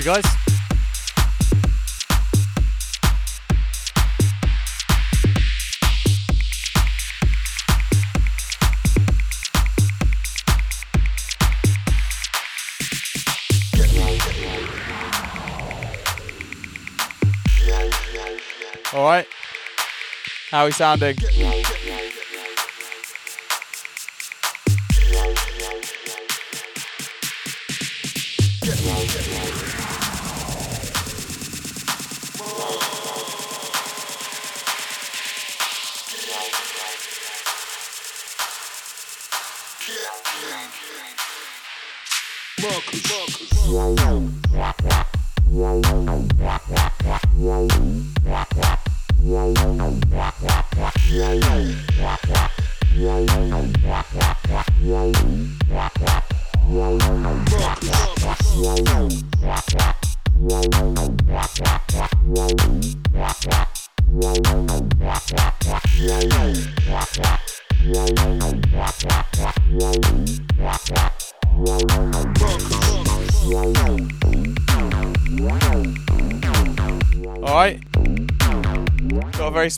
Easy, guys. All right. How are we sounding?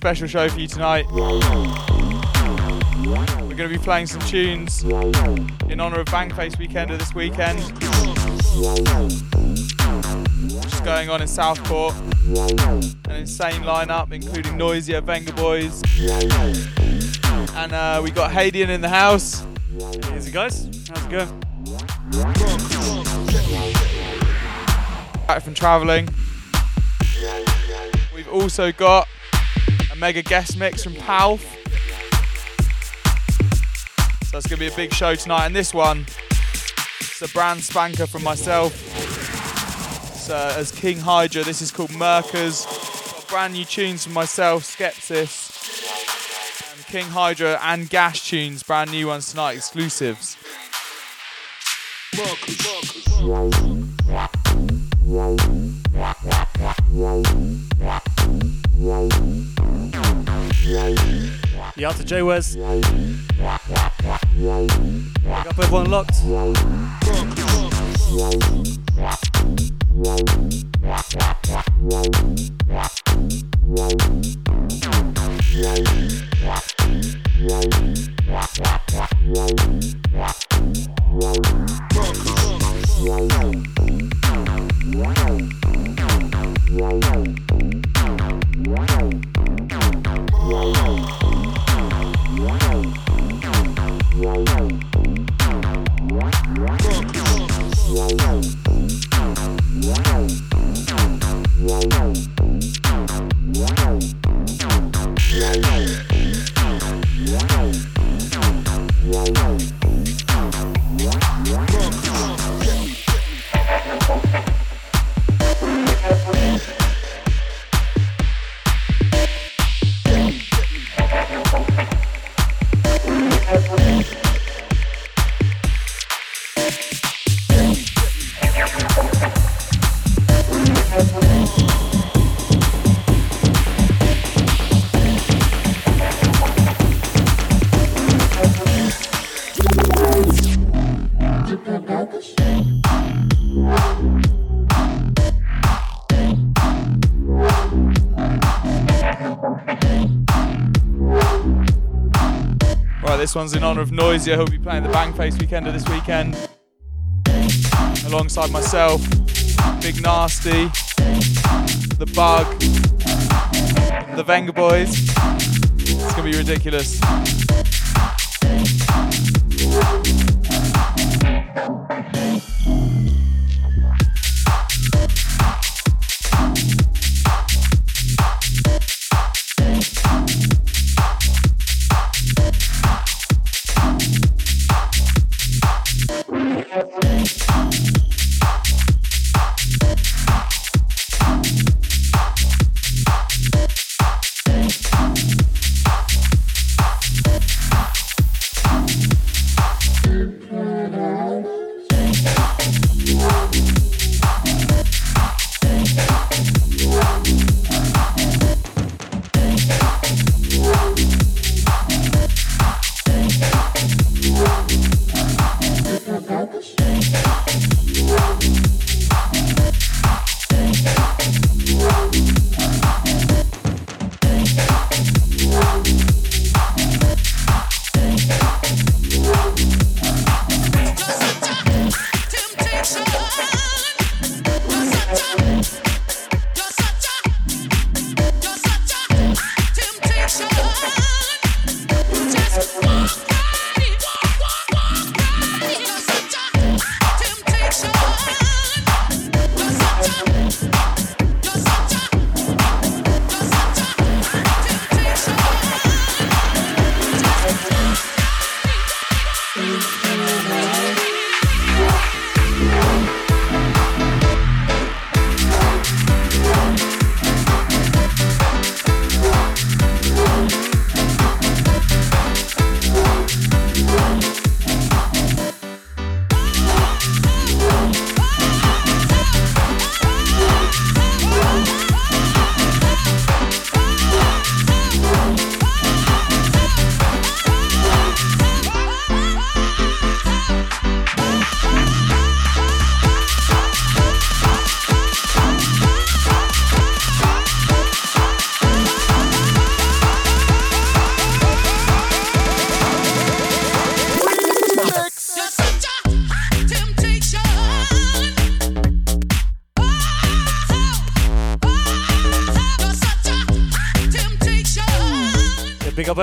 Special show for you tonight. We're going to be playing some tunes in honor of Bangface Weekender this weekend. Which is going on in Southport. An insane lineup, including Noisia, Venga Boys. And uh, we got Hadean in the house. Easy, guys. How's it going? Back from travelling. We've also got mega guest mix from Palf. So it's going to be a big show tonight. And this one, it's a brand spanker from myself. So uh, as King Hydra, this is called Merkers. Brand new tunes from myself, Skepsis. And King Hydra and Gash tunes, brand new ones tonight, exclusives. Yeah, out to J Wes. Up everyone locked. Right, this one's in honour of Noisia, who'll be playing the Bangface Weekender this weekend. Alongside myself, Big Nasty, The Bug, The Venga Boys. It's gonna be ridiculous.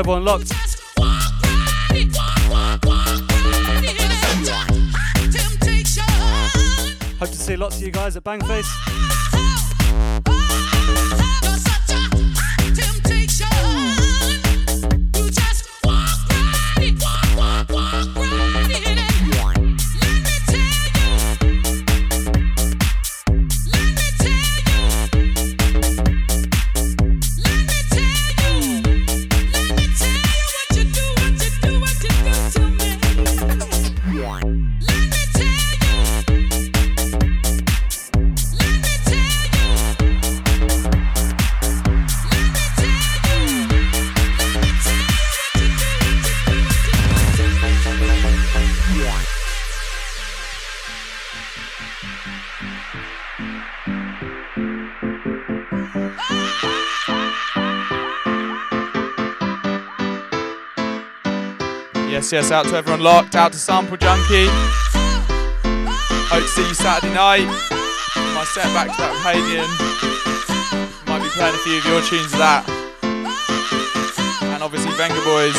Big up Yes, out to everyone locked, out to Sample Junkie. Hope to see you Saturday night. My set back to that with. Might be playing a few of your tunes of that. And obviously Vengaboys.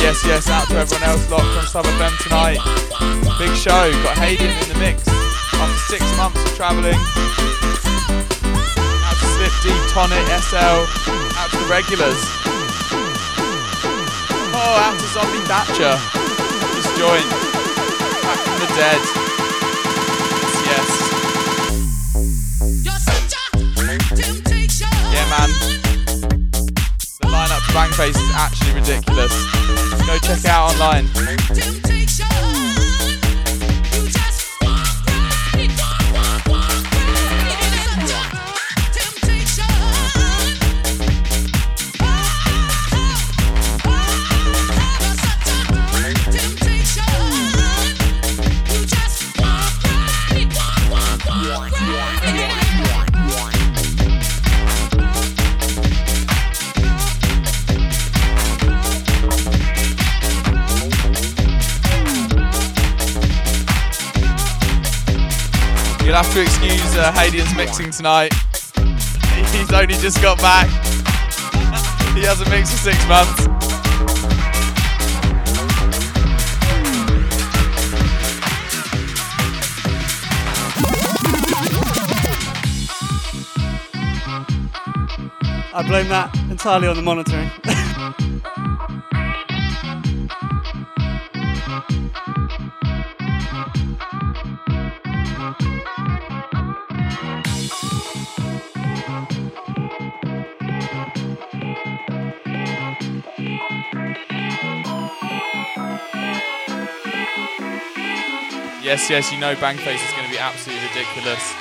Yes, yes, out to everyone else locked on Sub FM tonight. Big show, got Hadean in the mix six months of travelling. Out to D, Tonic, SL, out to the regulars. Oh, out to Zombie Thatcher. Just joined. Back from the dead. Yes, yes. Yeah, man. The lineup to Bangface is actually ridiculous. Go check it out online. Uh, Hadean's mixing tonight. He's only just got back. he hasn't mixed for six months. I blame that entirely on the monitoring. Yes, yes, you know Bangface is going to be absolutely ridiculous.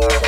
Yeah.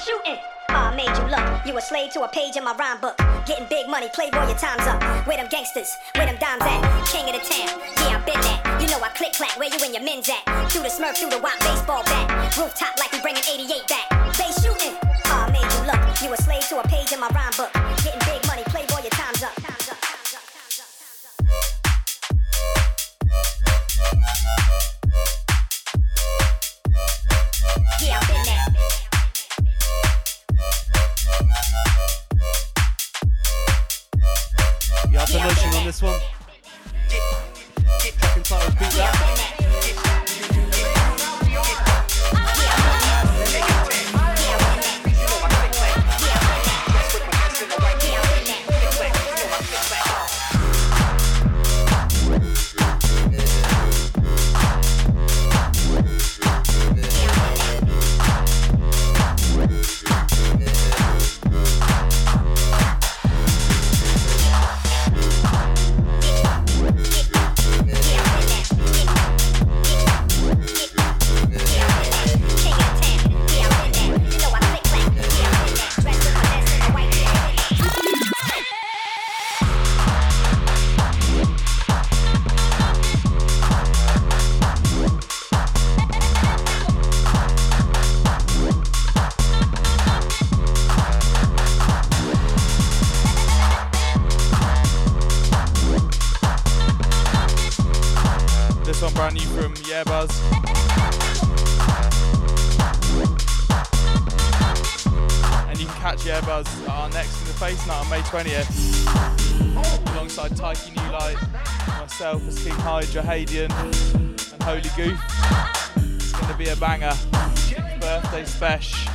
shooting. I made you look. You a slave to a page in my rhyme book. Getting big money, playboy, your time's up. Where them gangsters, where them dimes at? King of the town, yeah, I've been that. You know I click clack, where you and your men's at? Through the smurf, through the white baseball bat. Rooftop like we bringing 88 back. They shooting. I made you look. You a slave to a page in my rhyme book. Getting big money, playboy, your time's up. Time's up, time's up, time's up, time's up. You have the motion on this one? Track entitled Beat That. 20th. Alongside Taiki Nulight, myself as King Hydra, Hadean, and Holy Goof. It's gonna be a banger. Birthday special.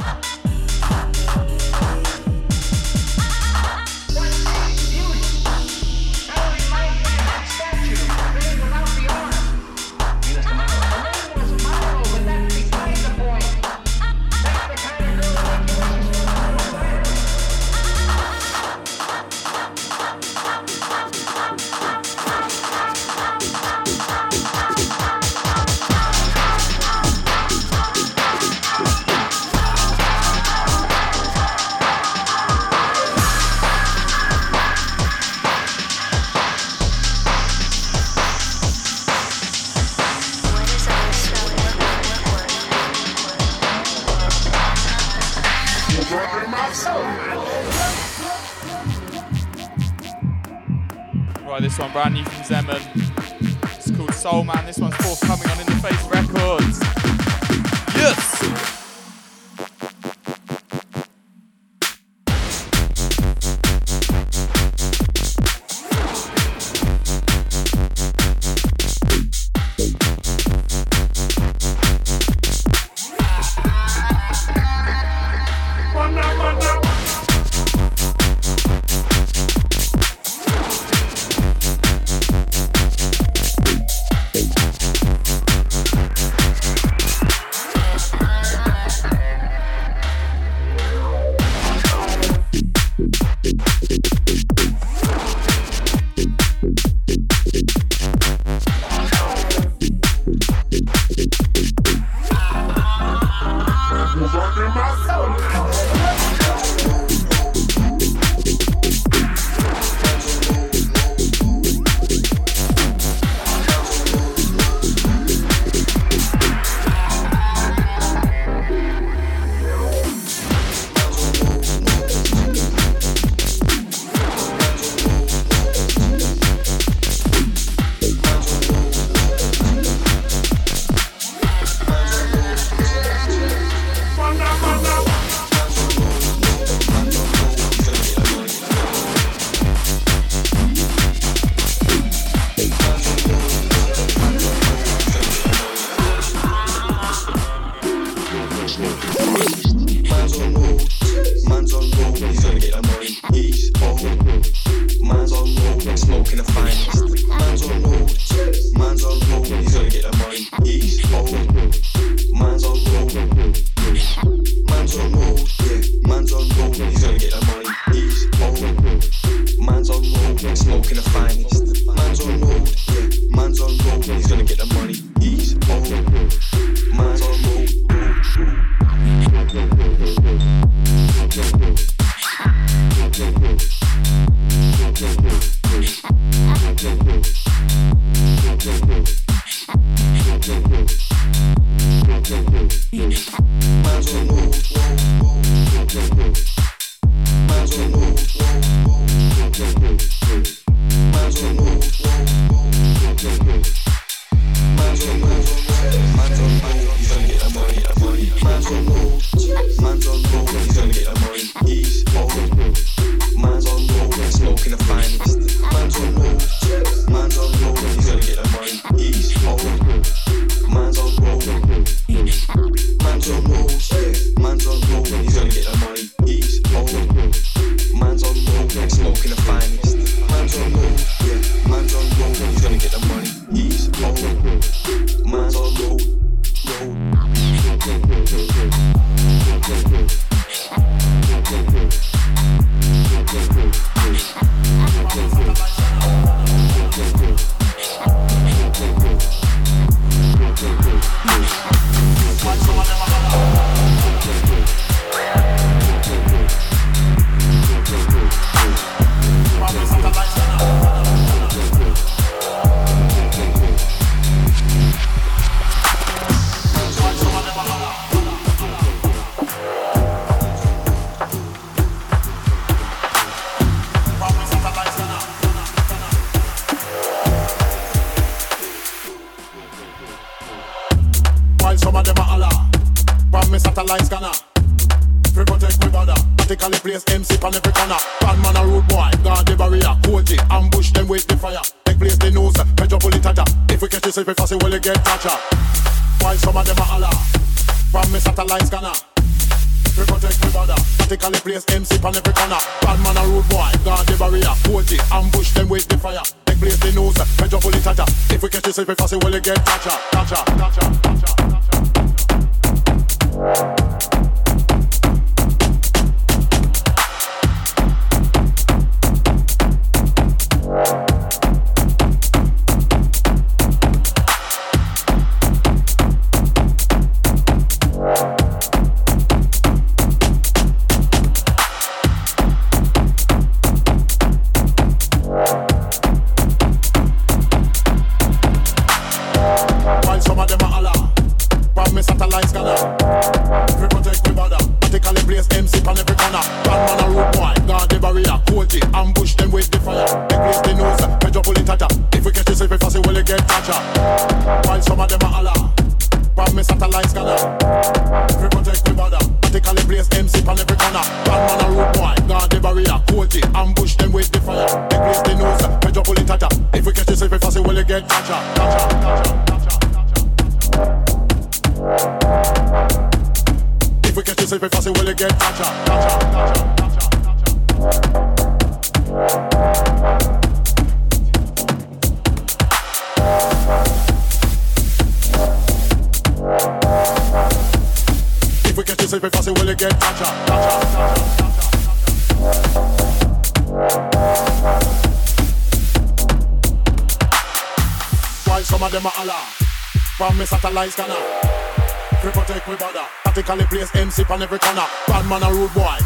One brand new from Zeman. It's called Soul Man. This one's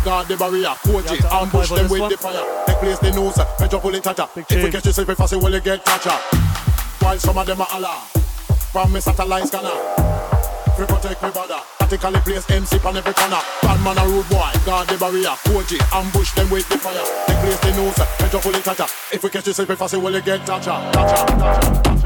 guard the barrier. Coach it, ambush them with one. the fire. Take place the news, metropolitan tata. If we catch you, if fast, will you get toucher. While some of them are Allah. From me satellite scanner. Free protect we border. Practically place MC on every corner. Bad man a rude boy, guard the barrier. Coach it, ambush them with the fire. Take place the news, metropolitan tata. If we catch you, if fast, will you get toucher. Toucher, toucher,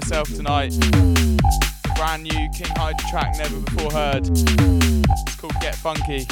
myself tonight. Brand new King Hydra track, never before heard. It's called Get Funky.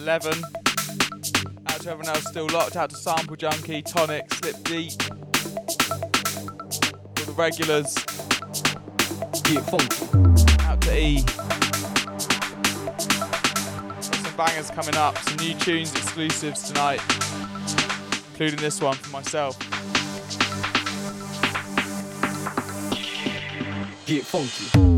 At 11. Out to everyone else still locked. Out to Sample Junkie, Tonic, Slip Deep. All the regulars. Get funky. Out to E. Got some bangers coming up. Some new tunes, exclusives tonight. Including this one for myself. Get funky.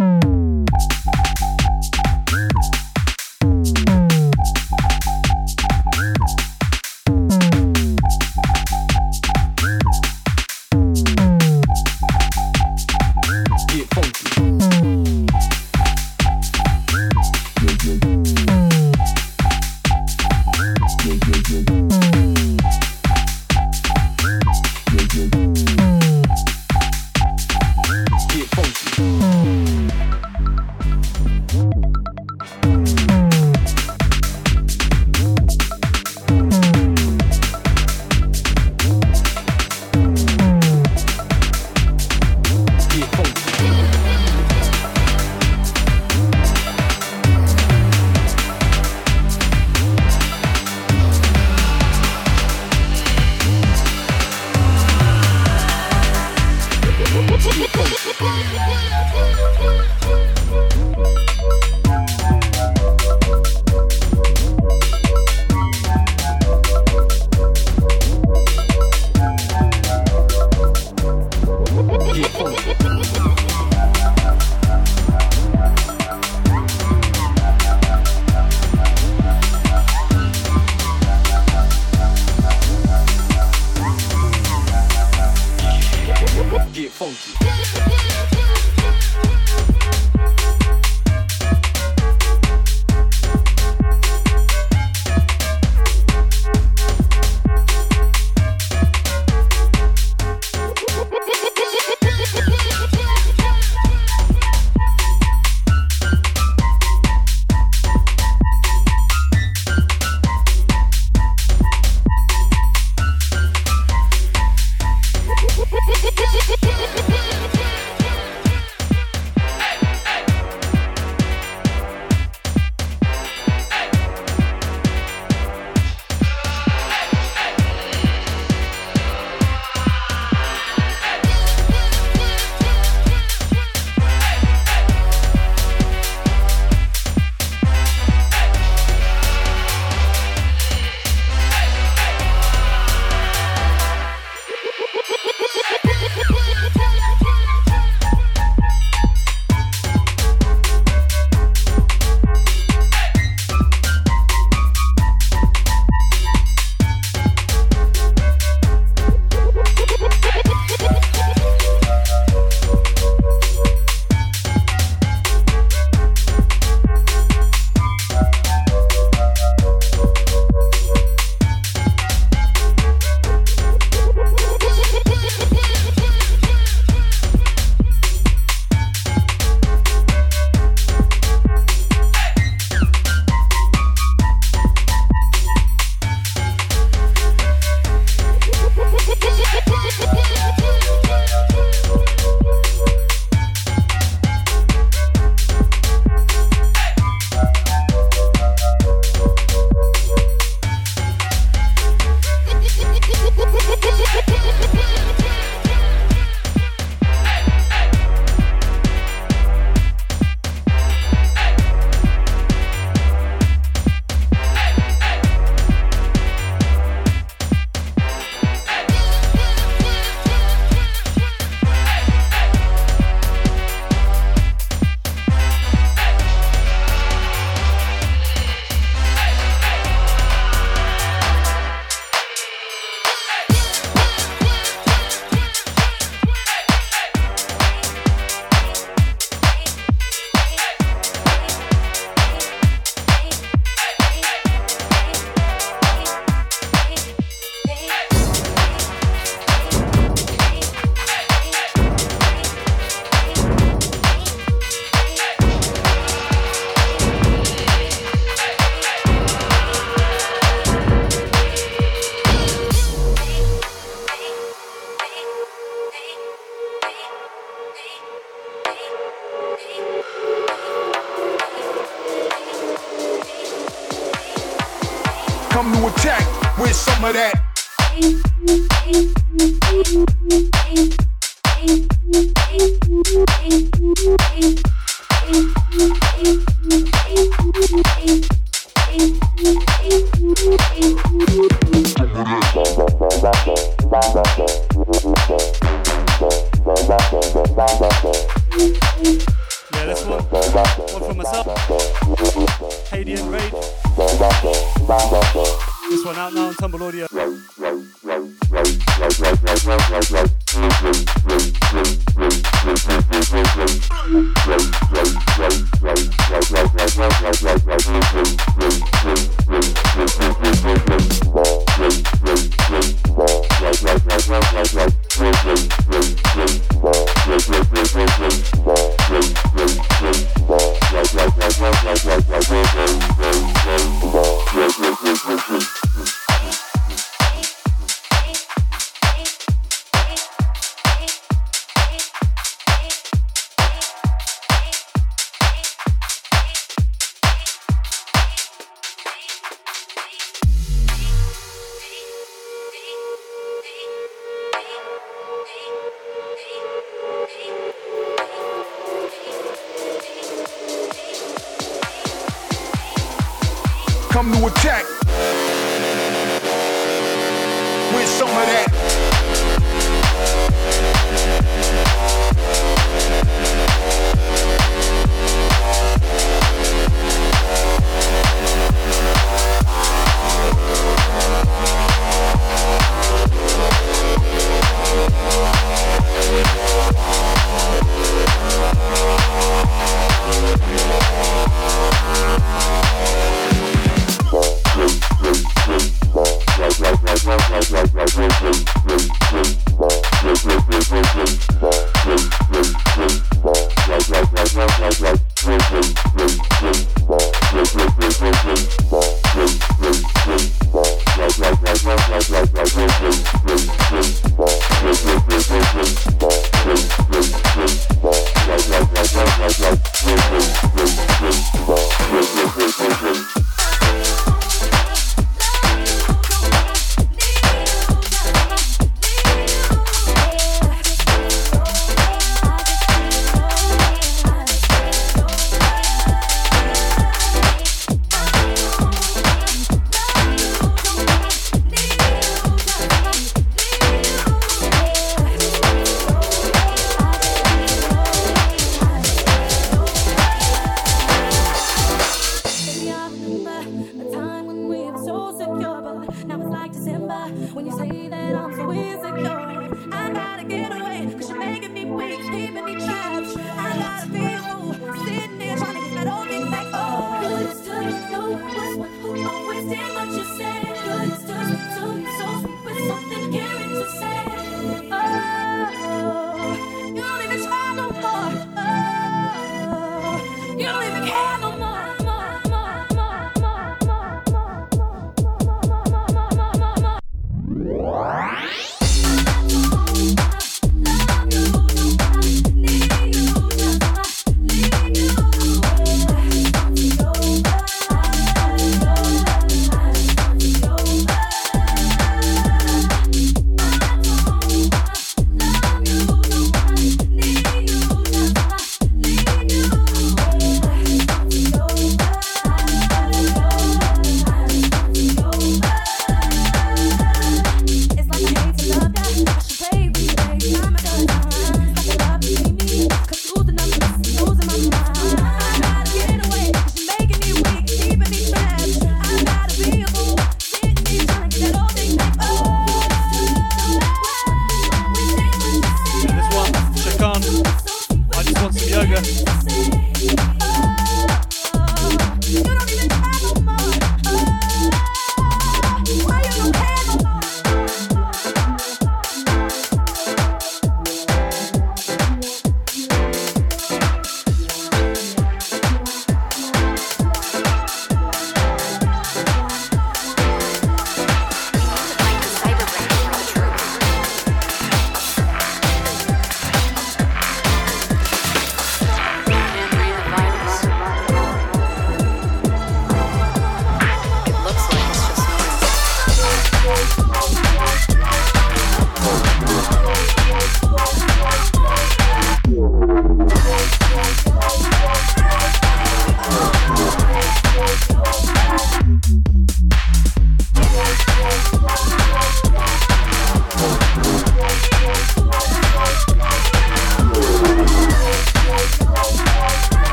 told you.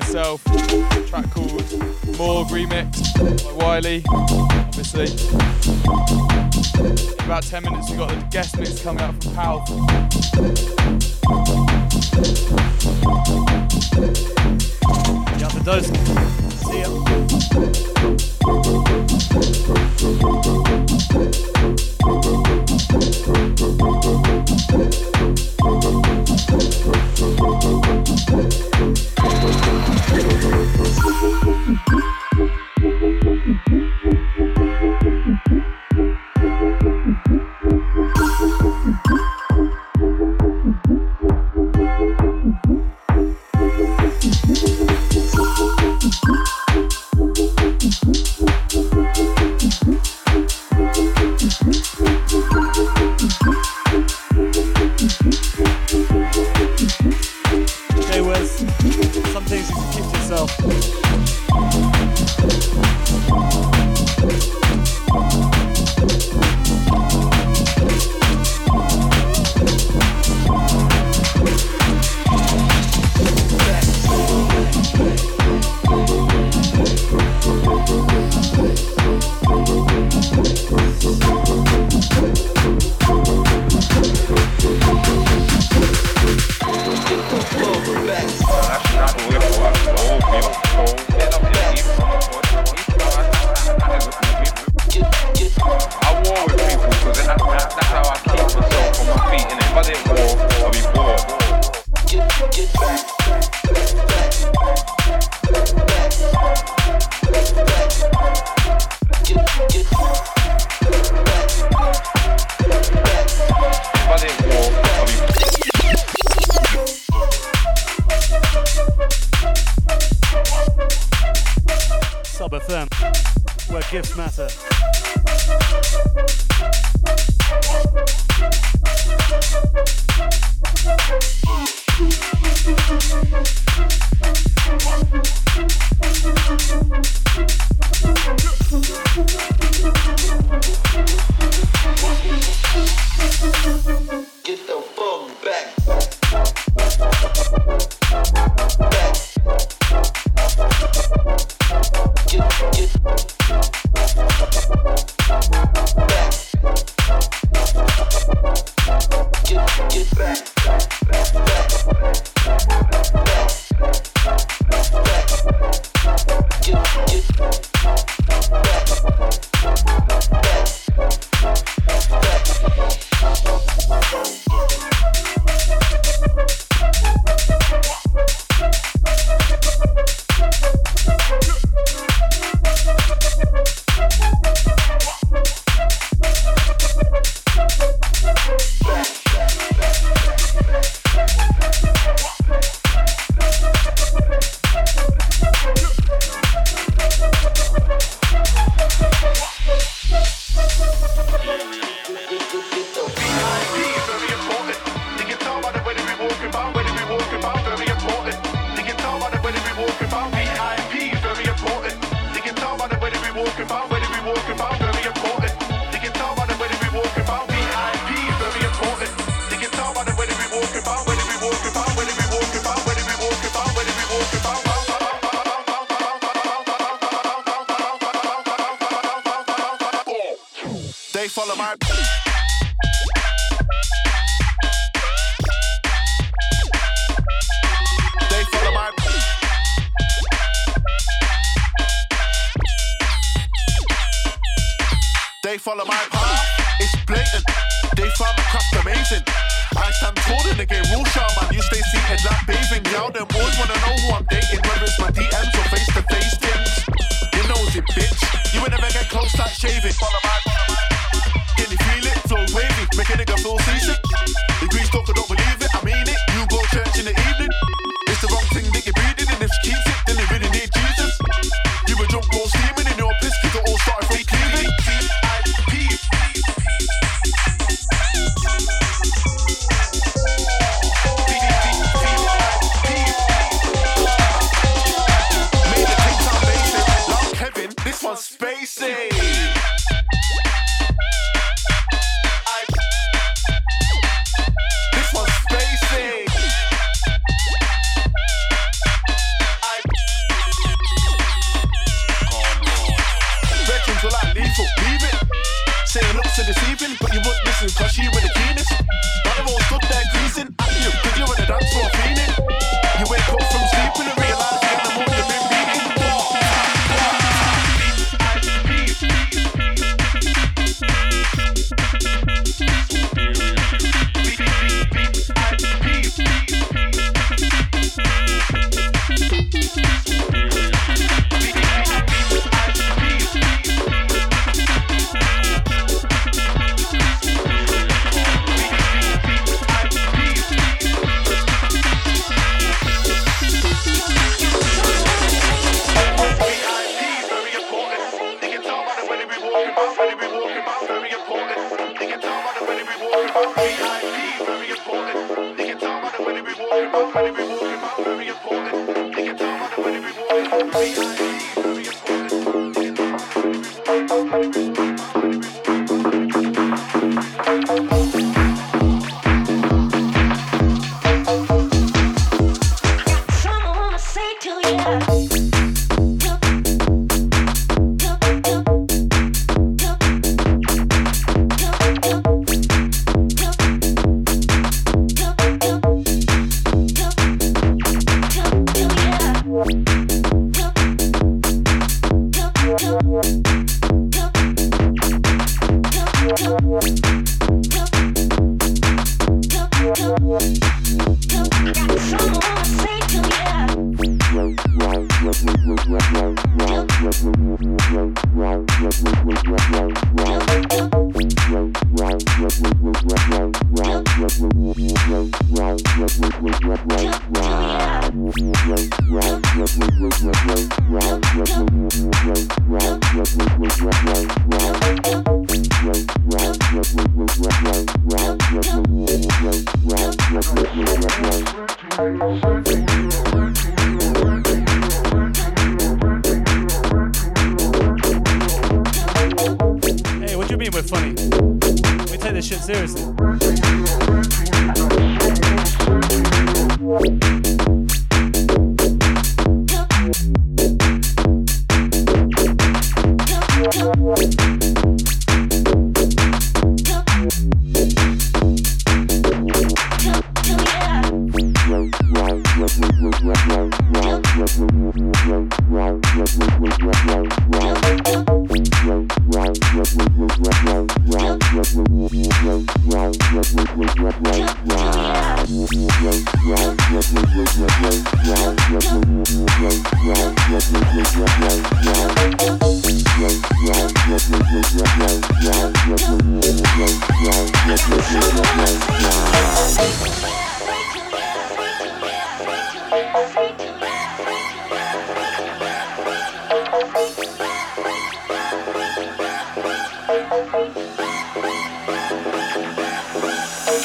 Myself.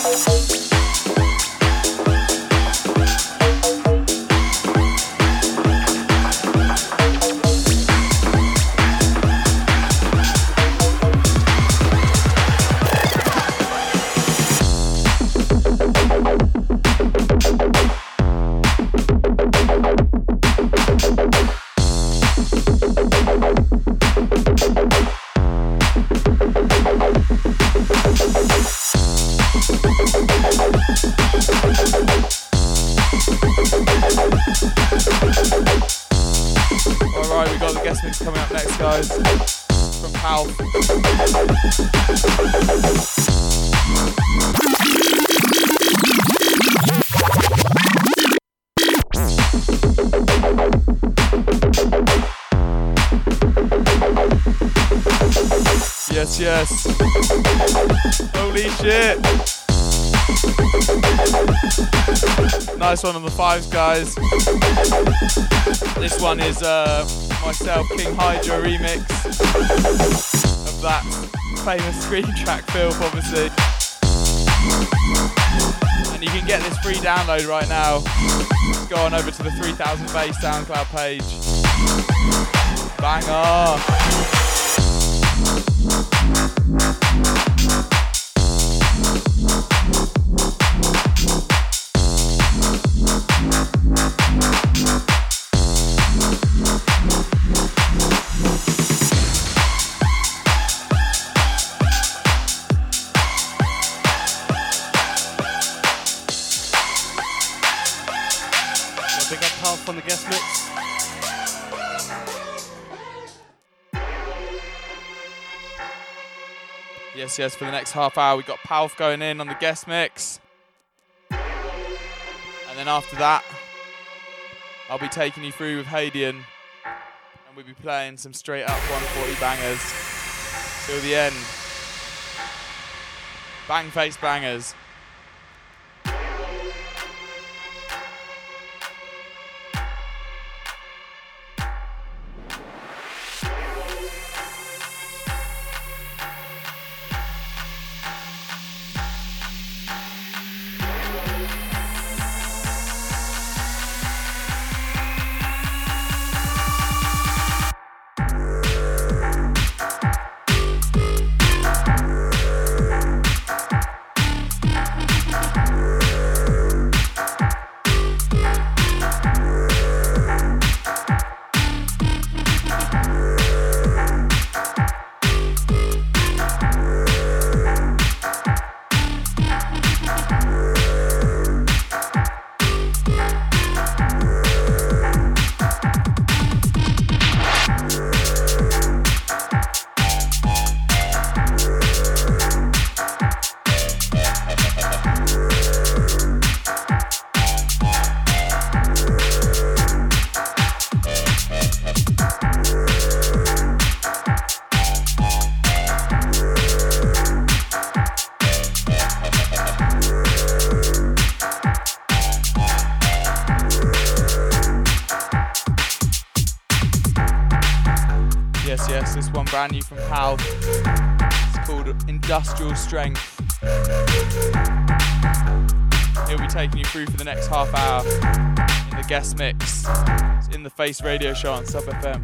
Alright, One on the fives, guys. This one is uh, myself, King Hydra remix of that famous screen track filth, obviously. And you can get this free download right now. Go on over to the 3000 Bass SoundCloud page. Bang Yeah, For the next half hour, We've got Palf going in on the guest mix. And then after that, I'll be taking you through with Hadean. And we'll be playing some straight up 140 bangers till the end. Bangface bangers. Yes, yes. this one brand new from PALF. It's called Industrial Strength. He'll be taking you through for the next half hour in the guest mix. It's in the Face Radio Show on Sub FM.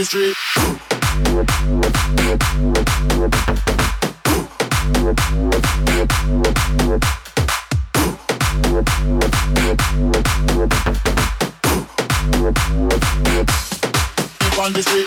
On the street.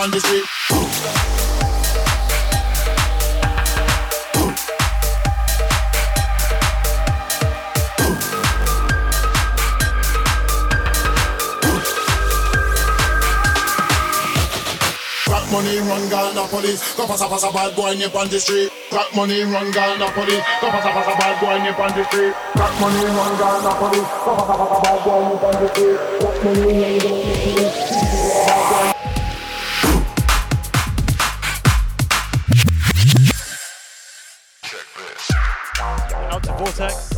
on the street. Crack money, run Ghana police. Go pass a pass a bad boy nip on the street. Crack money, run Ghana police. Go pass a pass a bad boy nip on the street. Crack money, run Ghana police. Go pass a pass a bad boy nip on the street. Crack money, run Ghana police. Out to Vortex.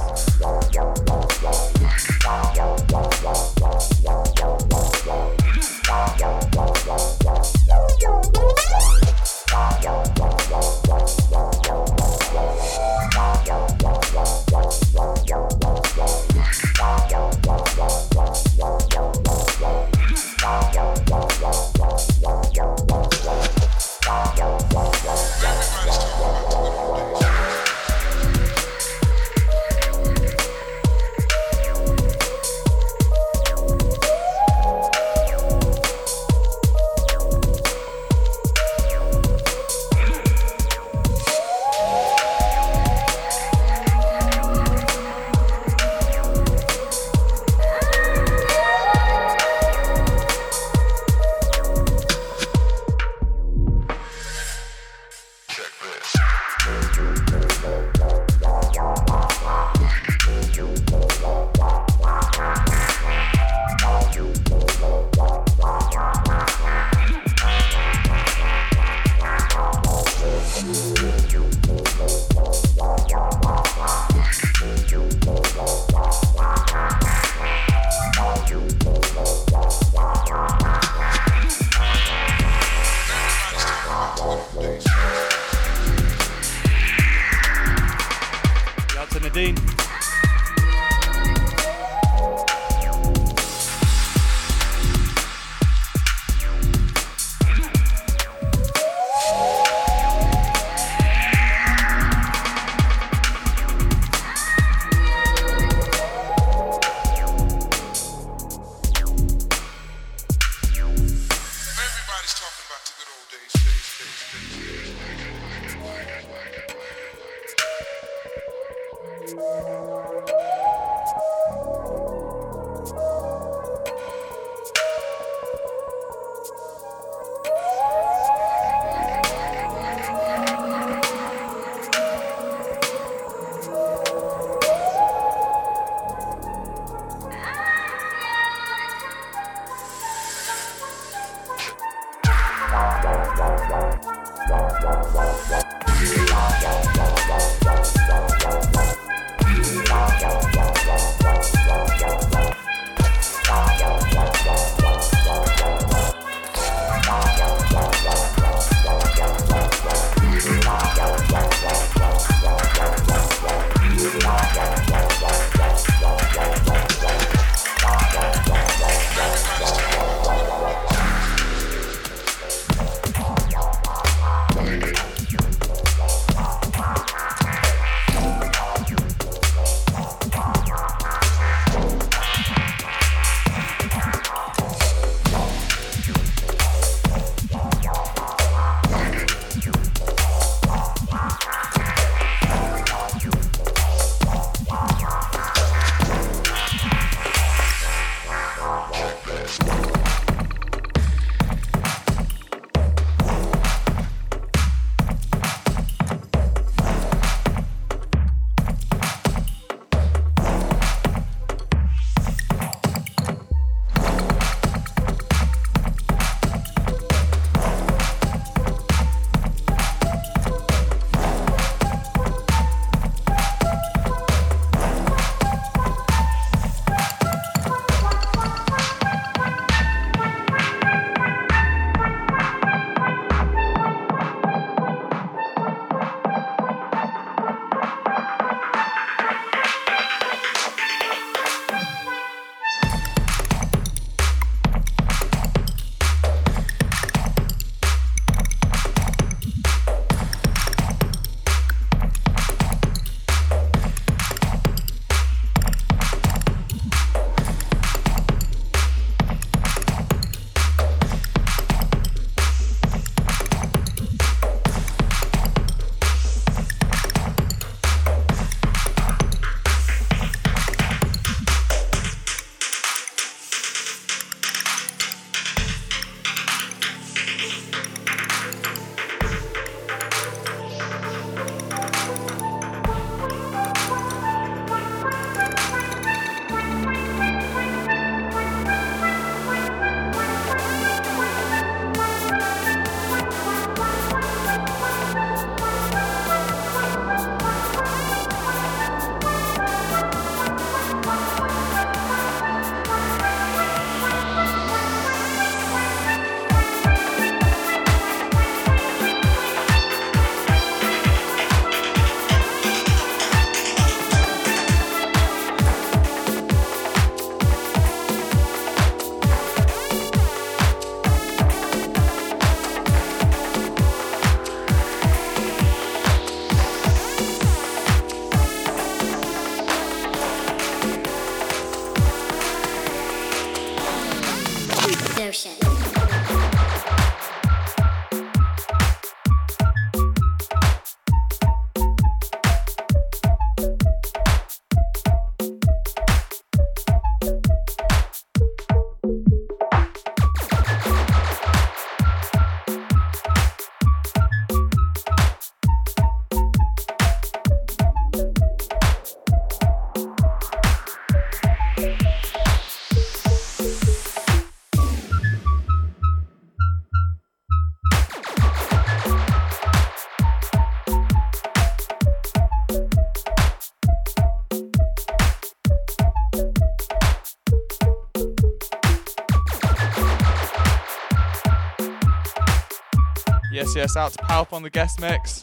Yes, out to PALF on the guest mix.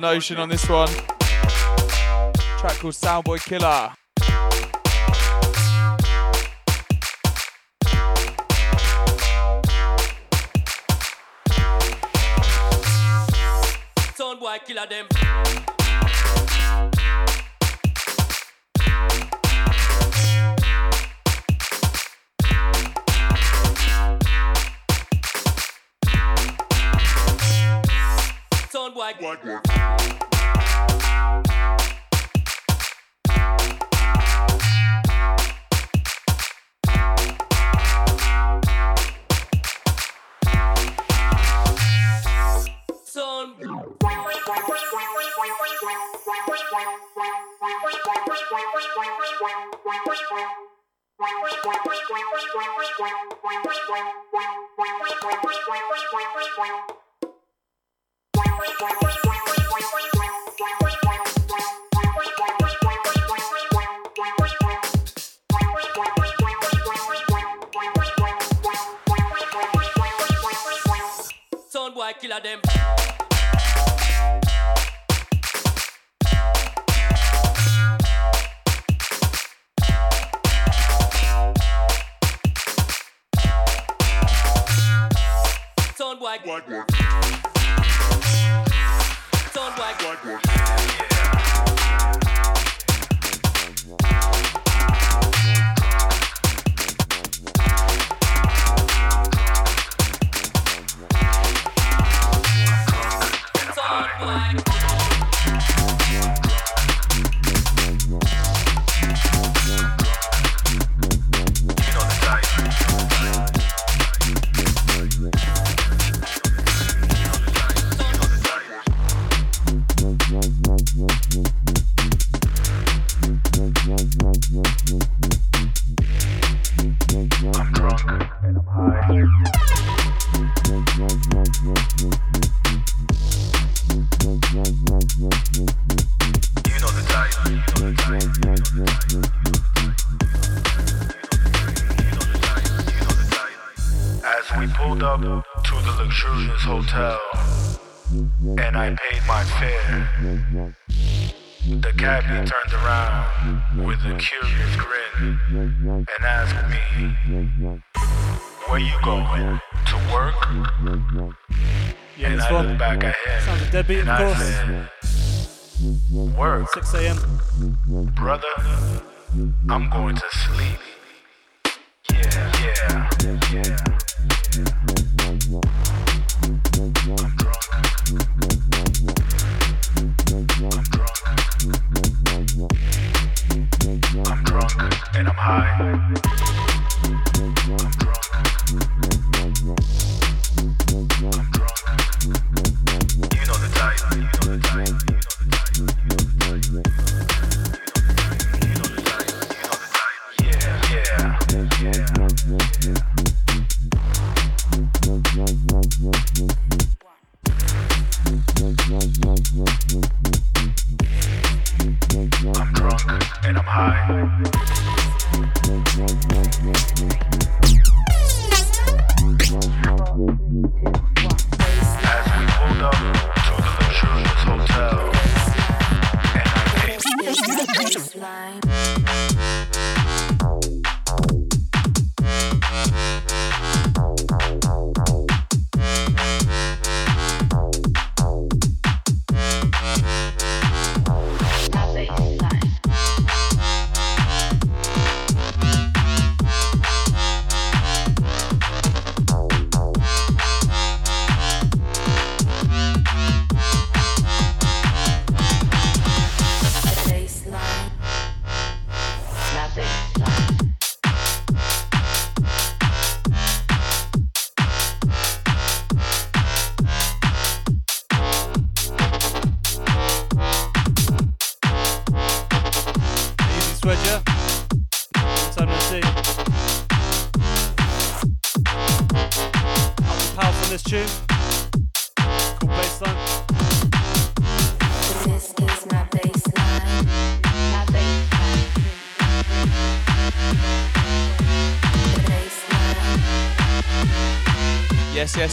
To Notion on this one. Track called Soundboy Killer. Soundboy Killer them. Soundboy. Son. Soundboy. Cabbie turned around with a curious grin and asked me, Where you going? To work? Yeah, and I one. looked back ahead. Sounds a deadbeat, of course. said, Work? 6 a.m. Brother, I'm going to sleep. Yeah, yeah, yeah. I'm drunk I'm high. You know the type. You know the type.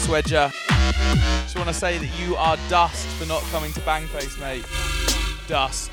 Swedger. Just want to say that you are dust for not coming to Bangface, mate. Dust.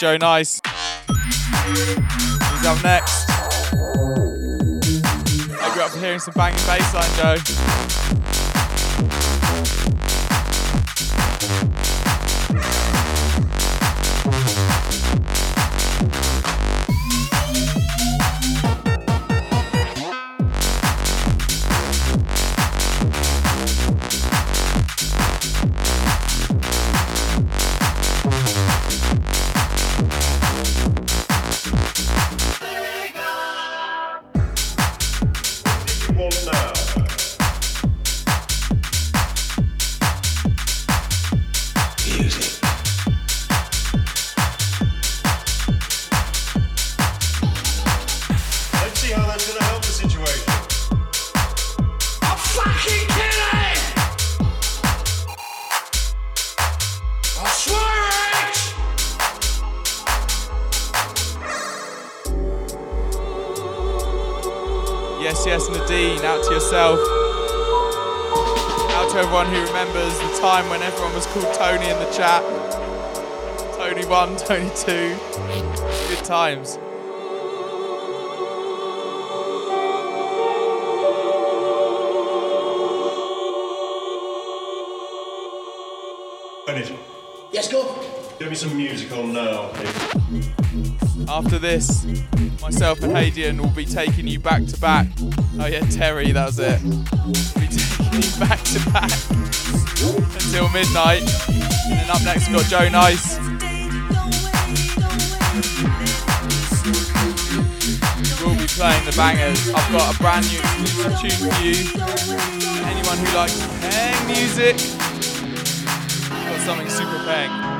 Joe Nice. He's up next. I grew up hearing some banging bass line, Joe. times. Yes, go. Give me some music on now. Please. After this, myself and Hadean will be taking you back to back. Oh yeah, Terry, that was it. We'll be taking you back to back until midnight. And then up next we've got Joe Nice. Playing the bangers. I've got a brand new exclusive tune for you. Anyone who likes paying music, got something super paying.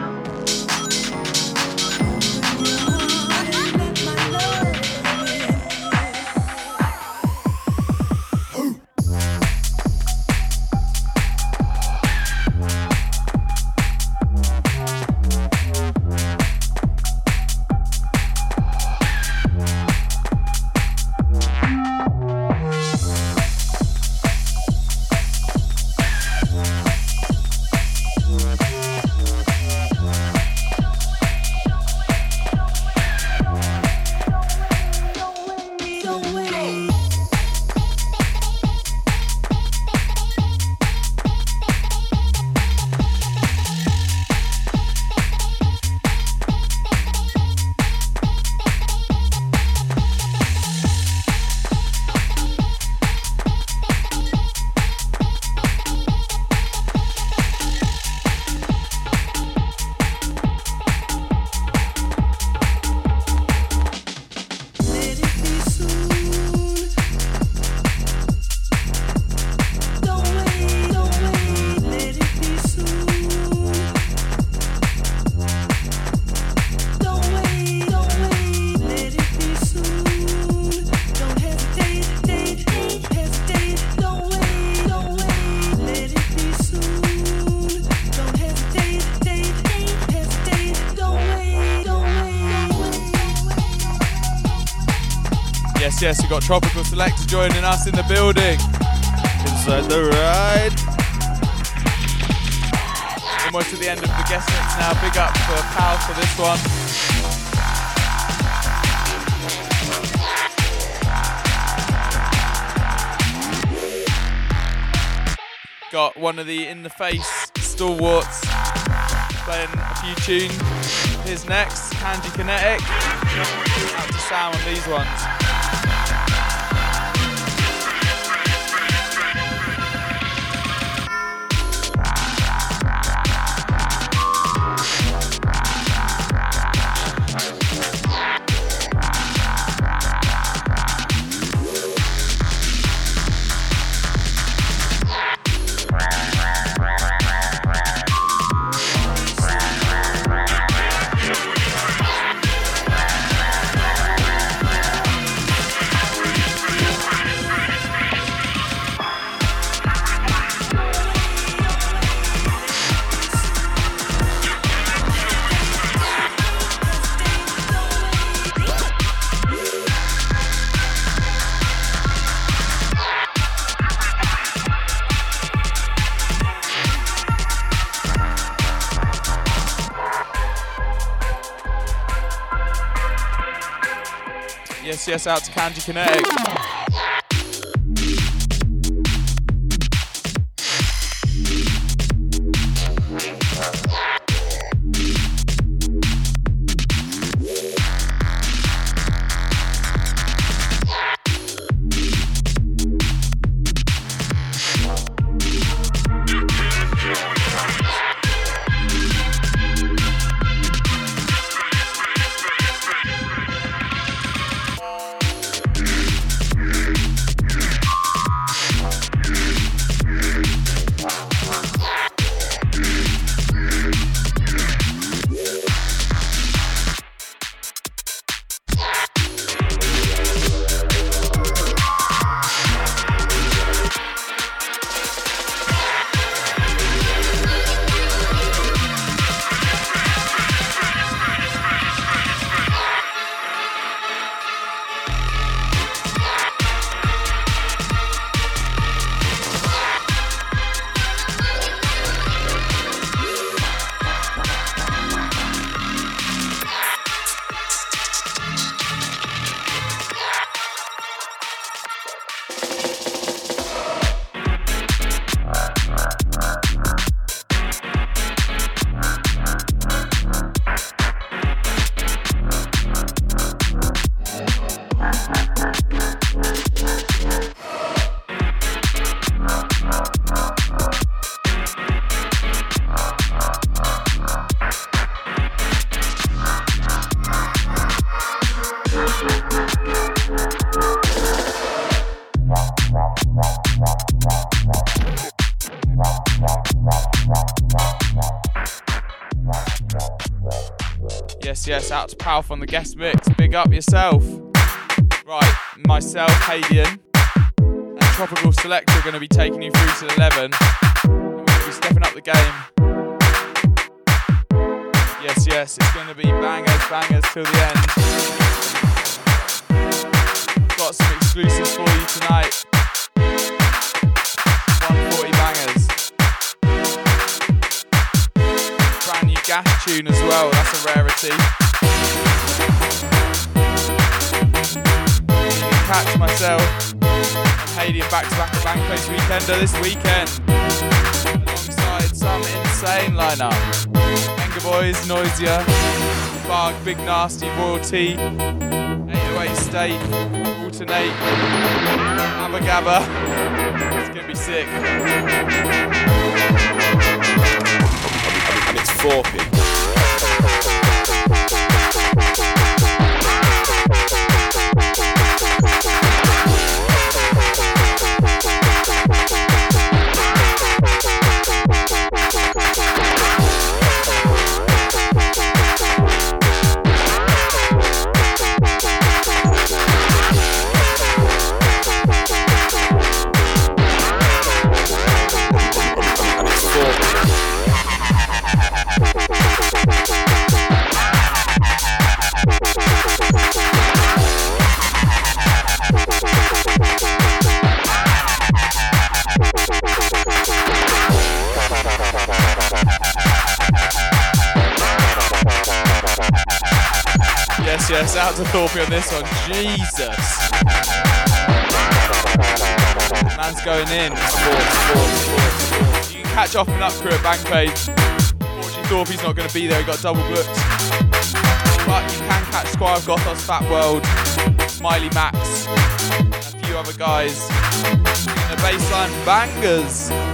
Yes, yes, we've got Tropical Selector joining us in the building. Inside the ride. Almost at the end of the guest mix now. Big up for PALF for this one. Got one of the in the face stalwarts playing a few tunes. Here's next, Kanji Kinetic. Out to Sam on these ones. Out to Kanji Kinetic. On the guest mix. Big up yourself. Right, myself, Hadean, and Tropical Selector are going to be taking you through to 11. And we're going to be stepping up the game. Yes, yes, it's going to be bangers, bangers till the end. Weekender this weekend. Alongside some insane lineup. Vengaboys, Noisia, Bark, Big Nasty, Royalty, 808 State, Alternate, Abba Gabba. It's gonna be sick. And it's 4p. Out to Thorpe on this one. Jesus. Man's going in. You can catch off and up crew at Bangface. Unfortunately, Thorpe's not going to be there. He got double booked. But you can catch Squire of Gothos, Fat World, Smiley Max, a few other guys. And the baseline bangers.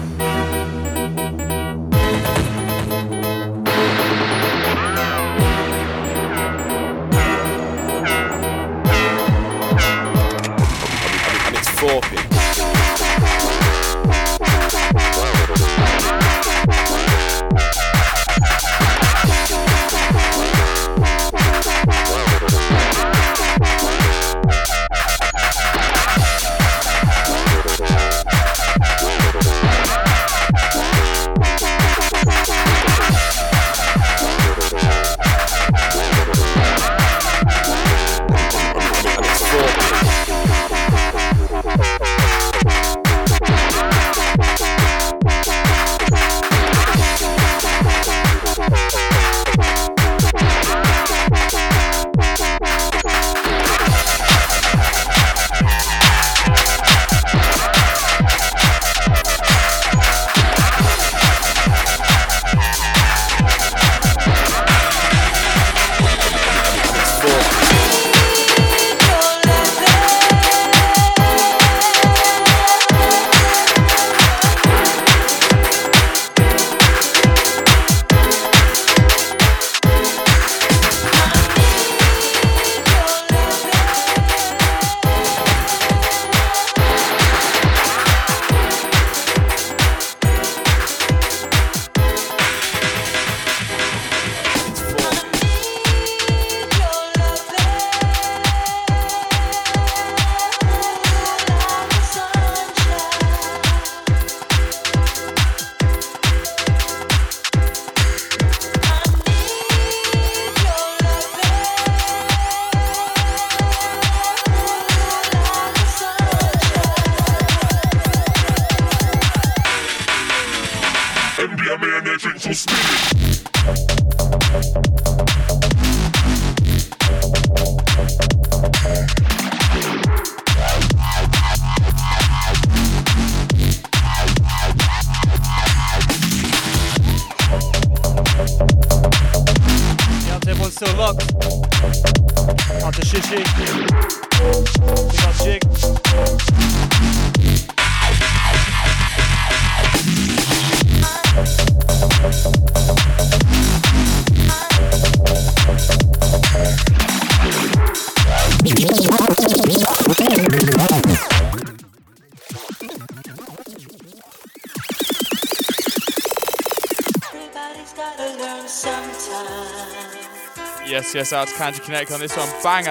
Yes, yes, out to Candy Connect on this one. Banger.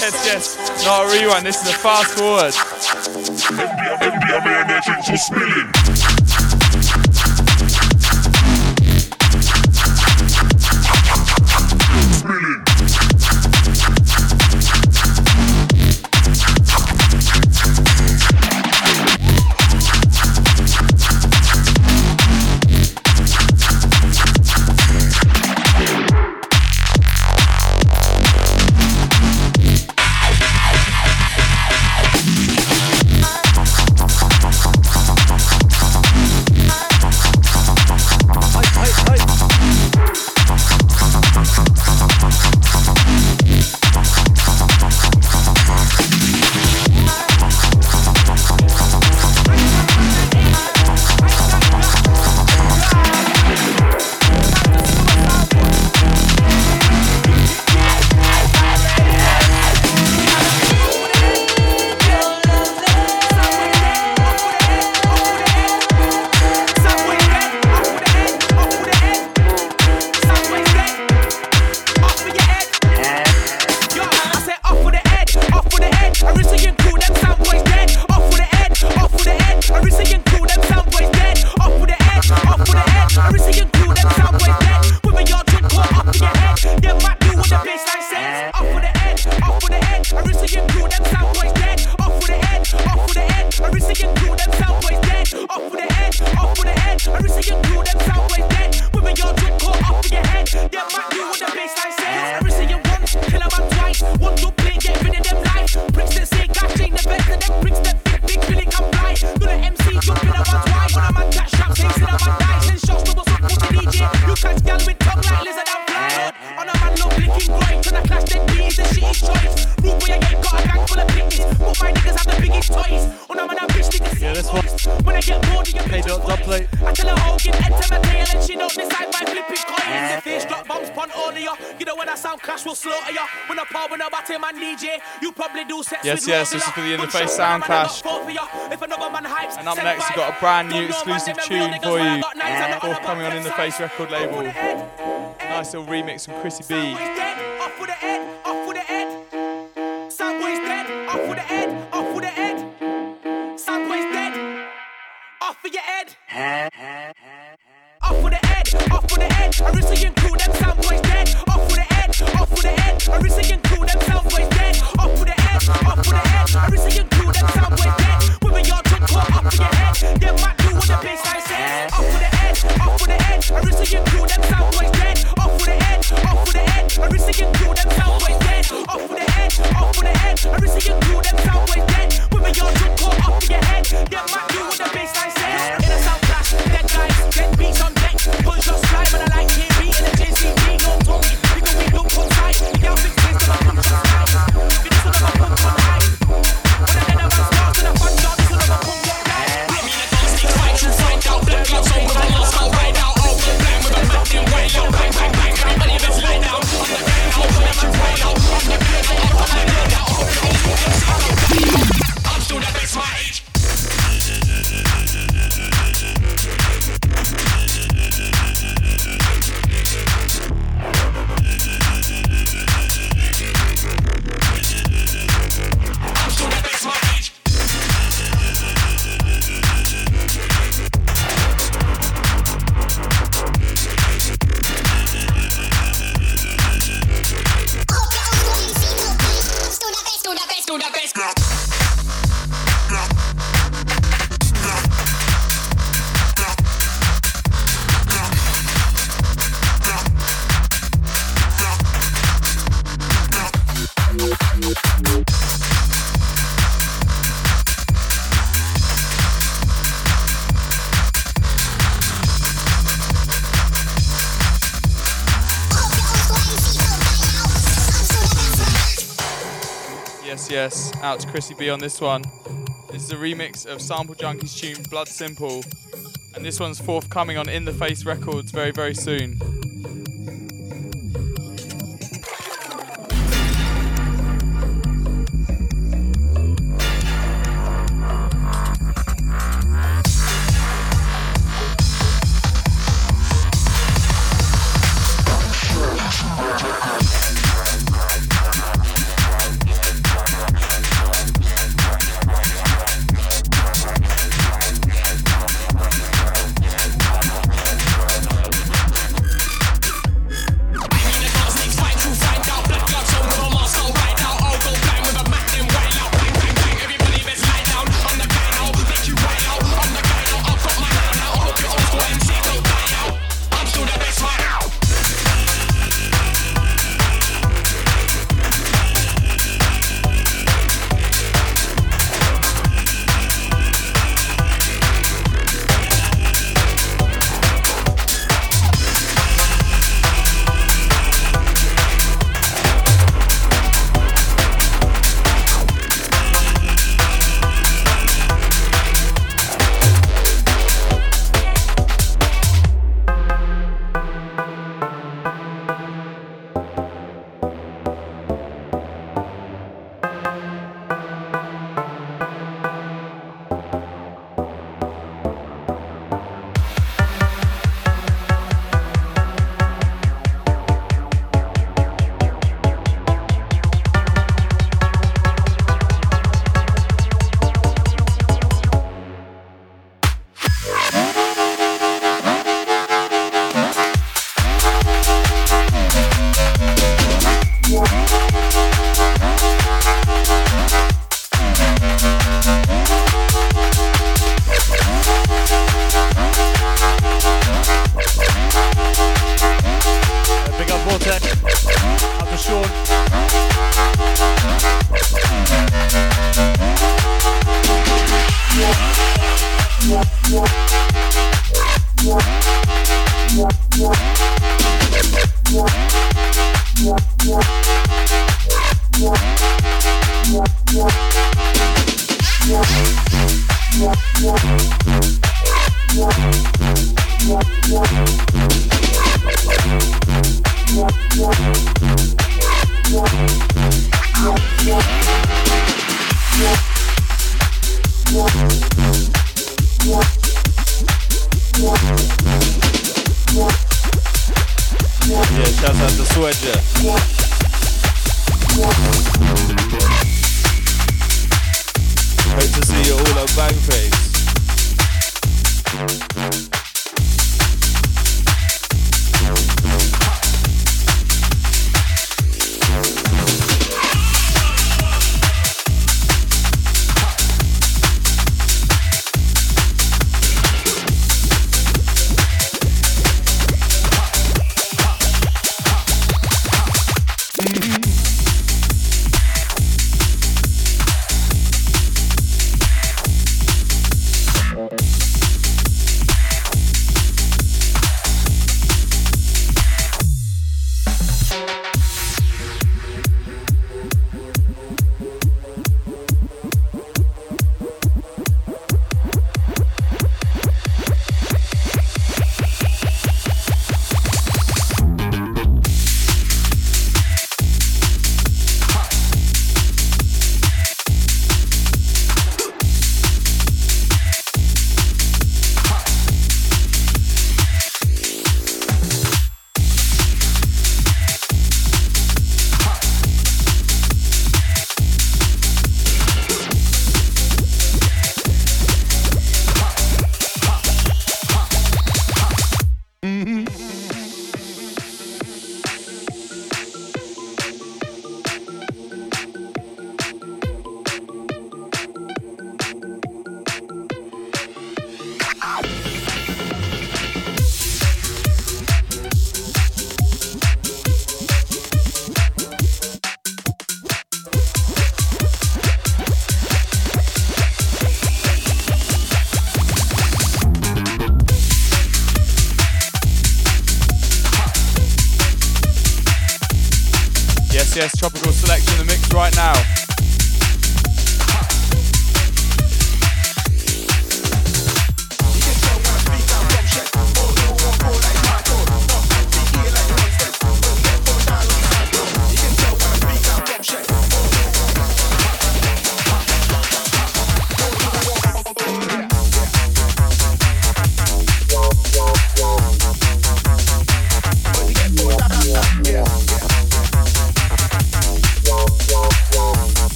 Yes, yes. Not a rewind, this is a fast forward. For the In the Face Sound Clash. And up next, we've got a brand new exclusive tune for you, forthcoming on In the Face record label. Nice little remix from Chrissy B. out to Chrissy B on this one. This is a remix of Sample Junkies tune Blood Simple, and this one's forthcoming on In the Face Records very, very soon.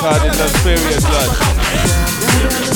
The. Jack Hardy loves Period Blood.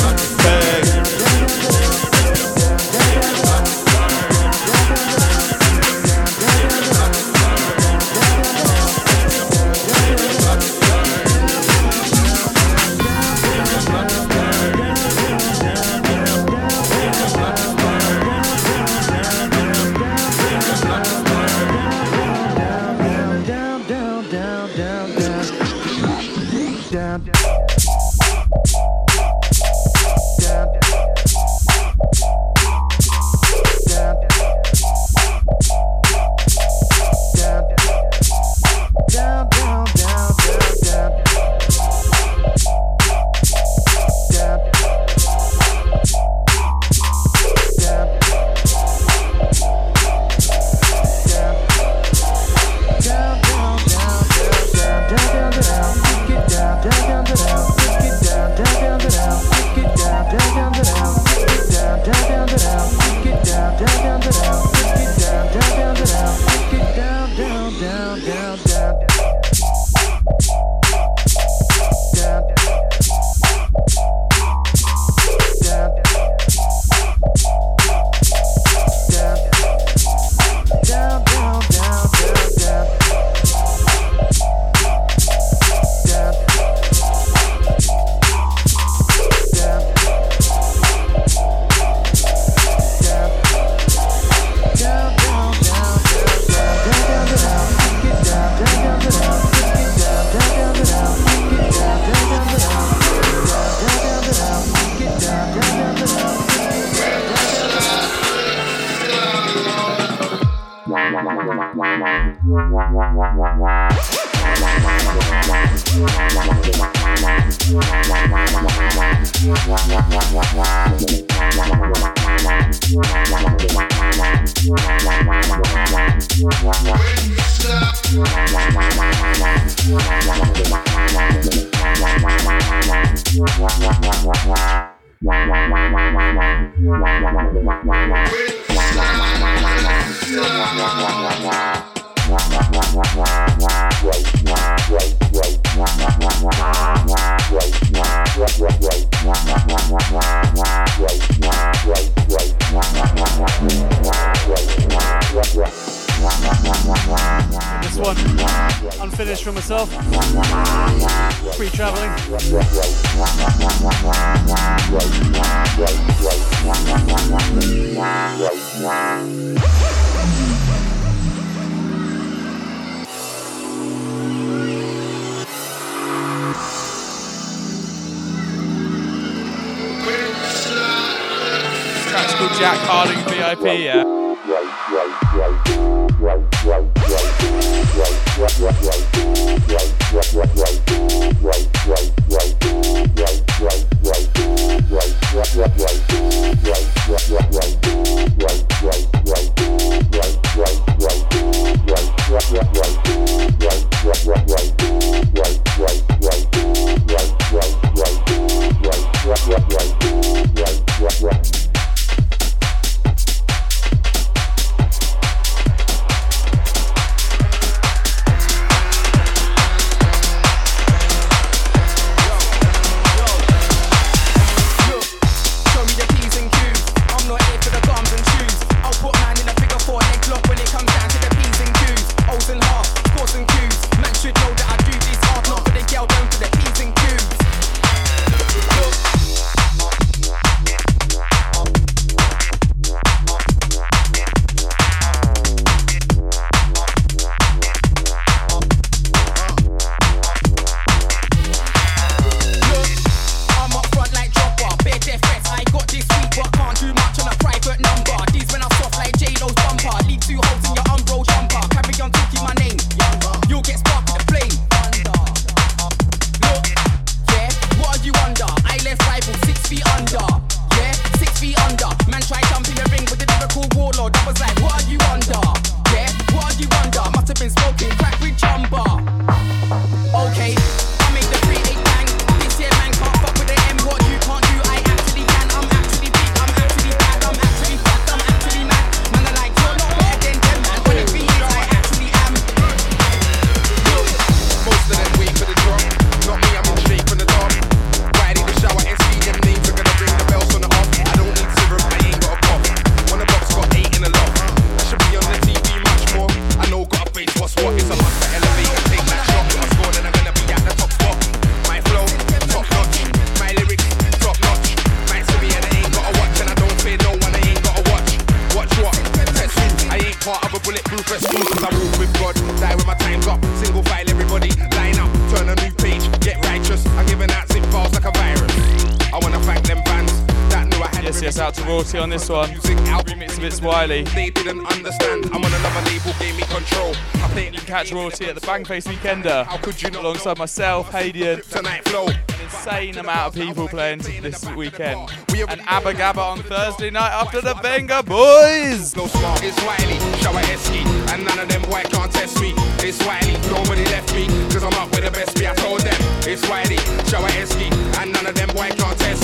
Bangface Weekender. How could you not Alongside myself, Hadean. Tonight flow. An insane amount of people playing this weekend. And Abba Gabba on Thursday night after the Vengaboys. No smart, it's Wiley, shower Esky, and none of them white can't test me. It's Wiley, nobody left me, cause I'm up with the best me. I told them, it's Wiley, shower Esky, and none of them white can't test me.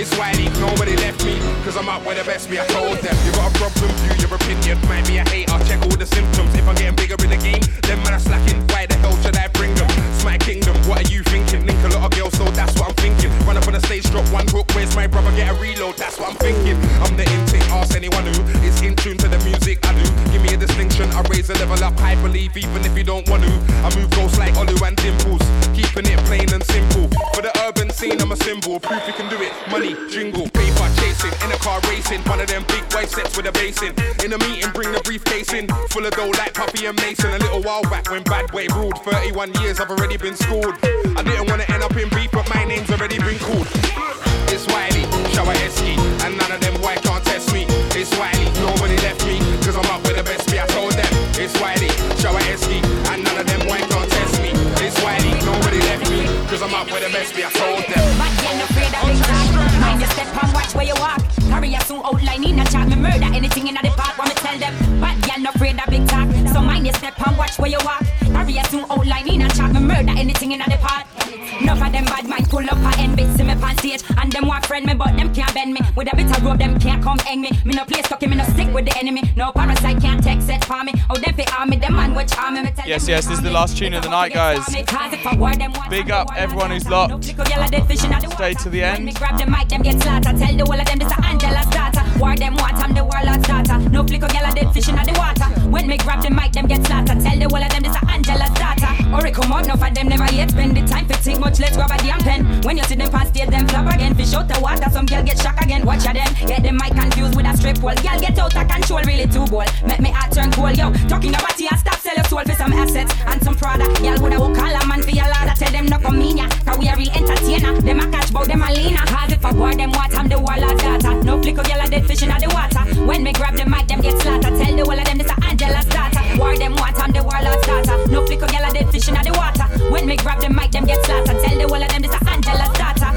It's Wiley, nobody left me, cause I'm up with the best me. I told them, you got a problem, view your opinion. Might be a hater, check all the symptoms. If I'm getting bigger in the game, then man are slacking. Why the hell should I bring them? My kingdom, what are you thinking? Link a lot of girls, so that's what I'm thinking. Run up on the stage, drop one hook, where's my brother? Get a reload, that's what I'm thinking. I'm the intake, ask anyone who is in tune to the music I do. Give me a distinction, I raise the level up, I believe, even if you don't sets with a bass in. In a meeting, bring the briefcase in, full of dough like Puffy and Mason. A little while back when Bad Way ruled, 31 years, I've already been schooled. I didn't want to end up in beef, but my name's already been called. It's Wiley, shower Esky, and none of them white can't test me. It's Wiley, nobody left me, cause I'm up with the best me. I told them, it's Wiley, shower Esky, and none of them white can't test me. It's Wiley, nobody left me, cause I'm up with the best me. I told them. Friend me, but them can't bend me. With a bit of rope, them can't come hang me. Me no play stuck, me no stick with the enemy. No parasite can't take set for me. Oh, them fi army, them man which army. Me tell Yes, yes, this is the last tune of the night, guys. Cause if I were them want Big up everyone who's locked. Stay to the end. grab the mic, them get slaughtered. Tell the whole of them this a Angela's daughter. War them want, I'm the warlord's daughter. No flicker, gyal a dead fish in the water. When me grab the mic, them get slaughtered. Tell the whole of them this a Angela's daughter. Or it come out, no for them never yet spend the time for think much. Let's grab a damn pen. When you see them past stage, them flop again. Fish out the water, some girl get shock again. Watch ya them, get them mic confused with a strip pole. Girl get out of control, really too bold. Make me heart turn cold, yo. Talking about you, stop sell your soul for some assets and some Prada. Girl woulda walk all a man for your ladder. Tell them no come in ya, cause we a real entertainer. Them a catch bout them a leaner. Cause if I war them what I'm the warlord's daughter. No flicker, girl a dead fish in the water. When me grab the mic, them get slaughtered. Tell the whole of them this a Angela's daughter. War them what I'm the warlord's daughter. No flicker, girl a dead fish in the water. When me grab the mic, them get slaughtered. Tell the whole of them this a Angela's daughter.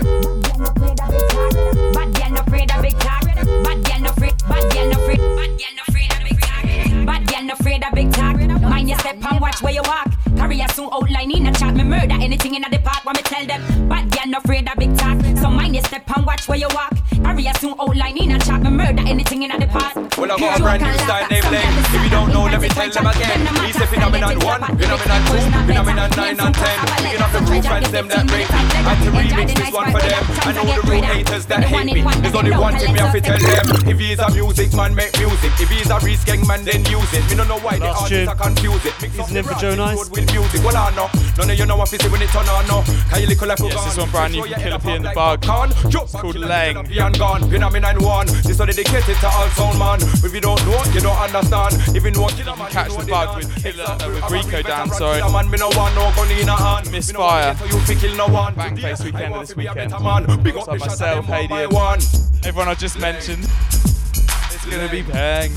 Bad girl no afraid of big talk. Bad girl no afraid. Bad girl no afraid. Bad girl no afraid of big talk. Bad girl no afraid of big talk. Mind your step and watch where you walk. Carry a soon outline in a chat. Me murder anything in the park. What me tell them. Bad girl no afraid of big talk. So mind your step and watch where you walk. Carry a soon outline in a chat. Me murder anything in the park. Well, I got a brand new style named Lane. If you don't know, let me tell them again. He's a phenomenon one, phenomenon two, phenomenon nine and ten. Picking up the roof fans, them that rate me. I had to remix this one for them. I know the real haters that hate me. There's only one thing me have to tell them. If he's a music man, make music. If he's a resk man, then use it. Me don't know why the artists are confuse it. Mix up Isn't the it for Joe Nice? with music. Well, I know. None of you know what to see when it turn on. No, can you little like Yes, this one brand new from Killa P and the Bug. It's called Lang. and gone. Phenomenon one. This one dedicated to all sound man. If you don't know, you don't understand. If you know, you can Catch the bug with Killer, uh, with Rico Dan, sorry. Man, me no want no gun in a hand. Misfire. So you fi kill no one. Bangface weekend this weekend. Big up So myself, Hadean, everyone I just mentioned. It's gonna be bang.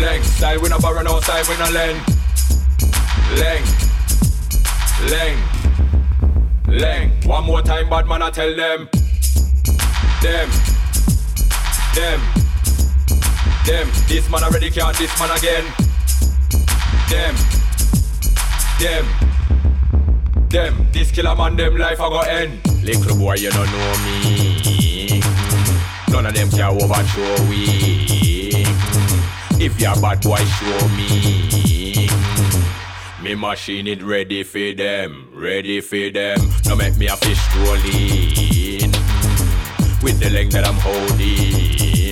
Leg, side we no borrow, no side we no lend. Leg, leg, leg. One more time, bad man, I tell them. Them, them, them. This man already can't, this man again. Them, them, them. This killer man, them life I go end. Little boy, you don't know me. None of them can overthrow we. If you're bad boy, show me. Me machine it ready for them, ready for them. Now make me a fish rolling with the length that I'm holding.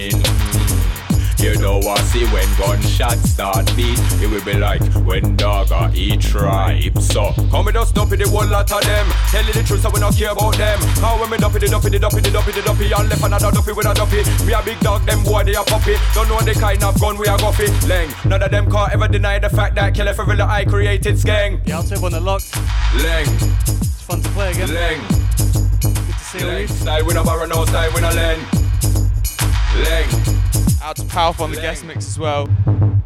You know what see when gunshots start beat It will be like when dog or eat tribe. So come with us dumpy the whole lot of them. Tell you the truth so we not care about them. How when me dumpy the dumpy the dumpy the dumpy the dumpy And left another dumpy with a dumpy. Me a big dog them boy they a puppy. Don't know the kind of gun we a guffy Leng None of them can't ever deny the fact that Killer for real I created skeng. Yeah, I'll take one that locked. Leng. It's fun to play again. Leng. Good to see all you. Style with a barrel no style with a len Leng Out to PALF on the guest mix as well.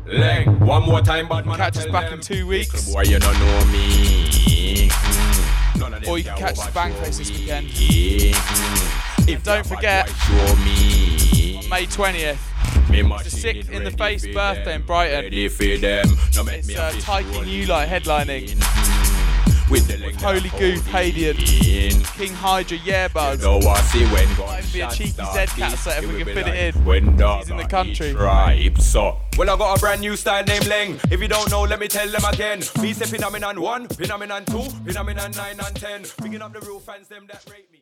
Leng One more time but man Catch us back in two weeks. Boy you don't know me Mm. Them Or you can catch us Bangface this weekend. Mm. And don't forget, on May 20th, Me it's the machine sixth in the face birthday them. in Brighton. Ready for them No It's a uh, and Ulight headlining. With the leg Holy that Goof, I'm Hadean. King Hydra, Yeah Buzz. No, I see when Might be a cheeky start cat beat, set if we can be fit it in. When dog He's in the country. eat Tribe, so well, I got a brand new style named Leng. If you don't know, let me tell them again. Me say phenomenon one, phenomenon two, phenomenon nine and ten. Picking up the real fans, them that rate me.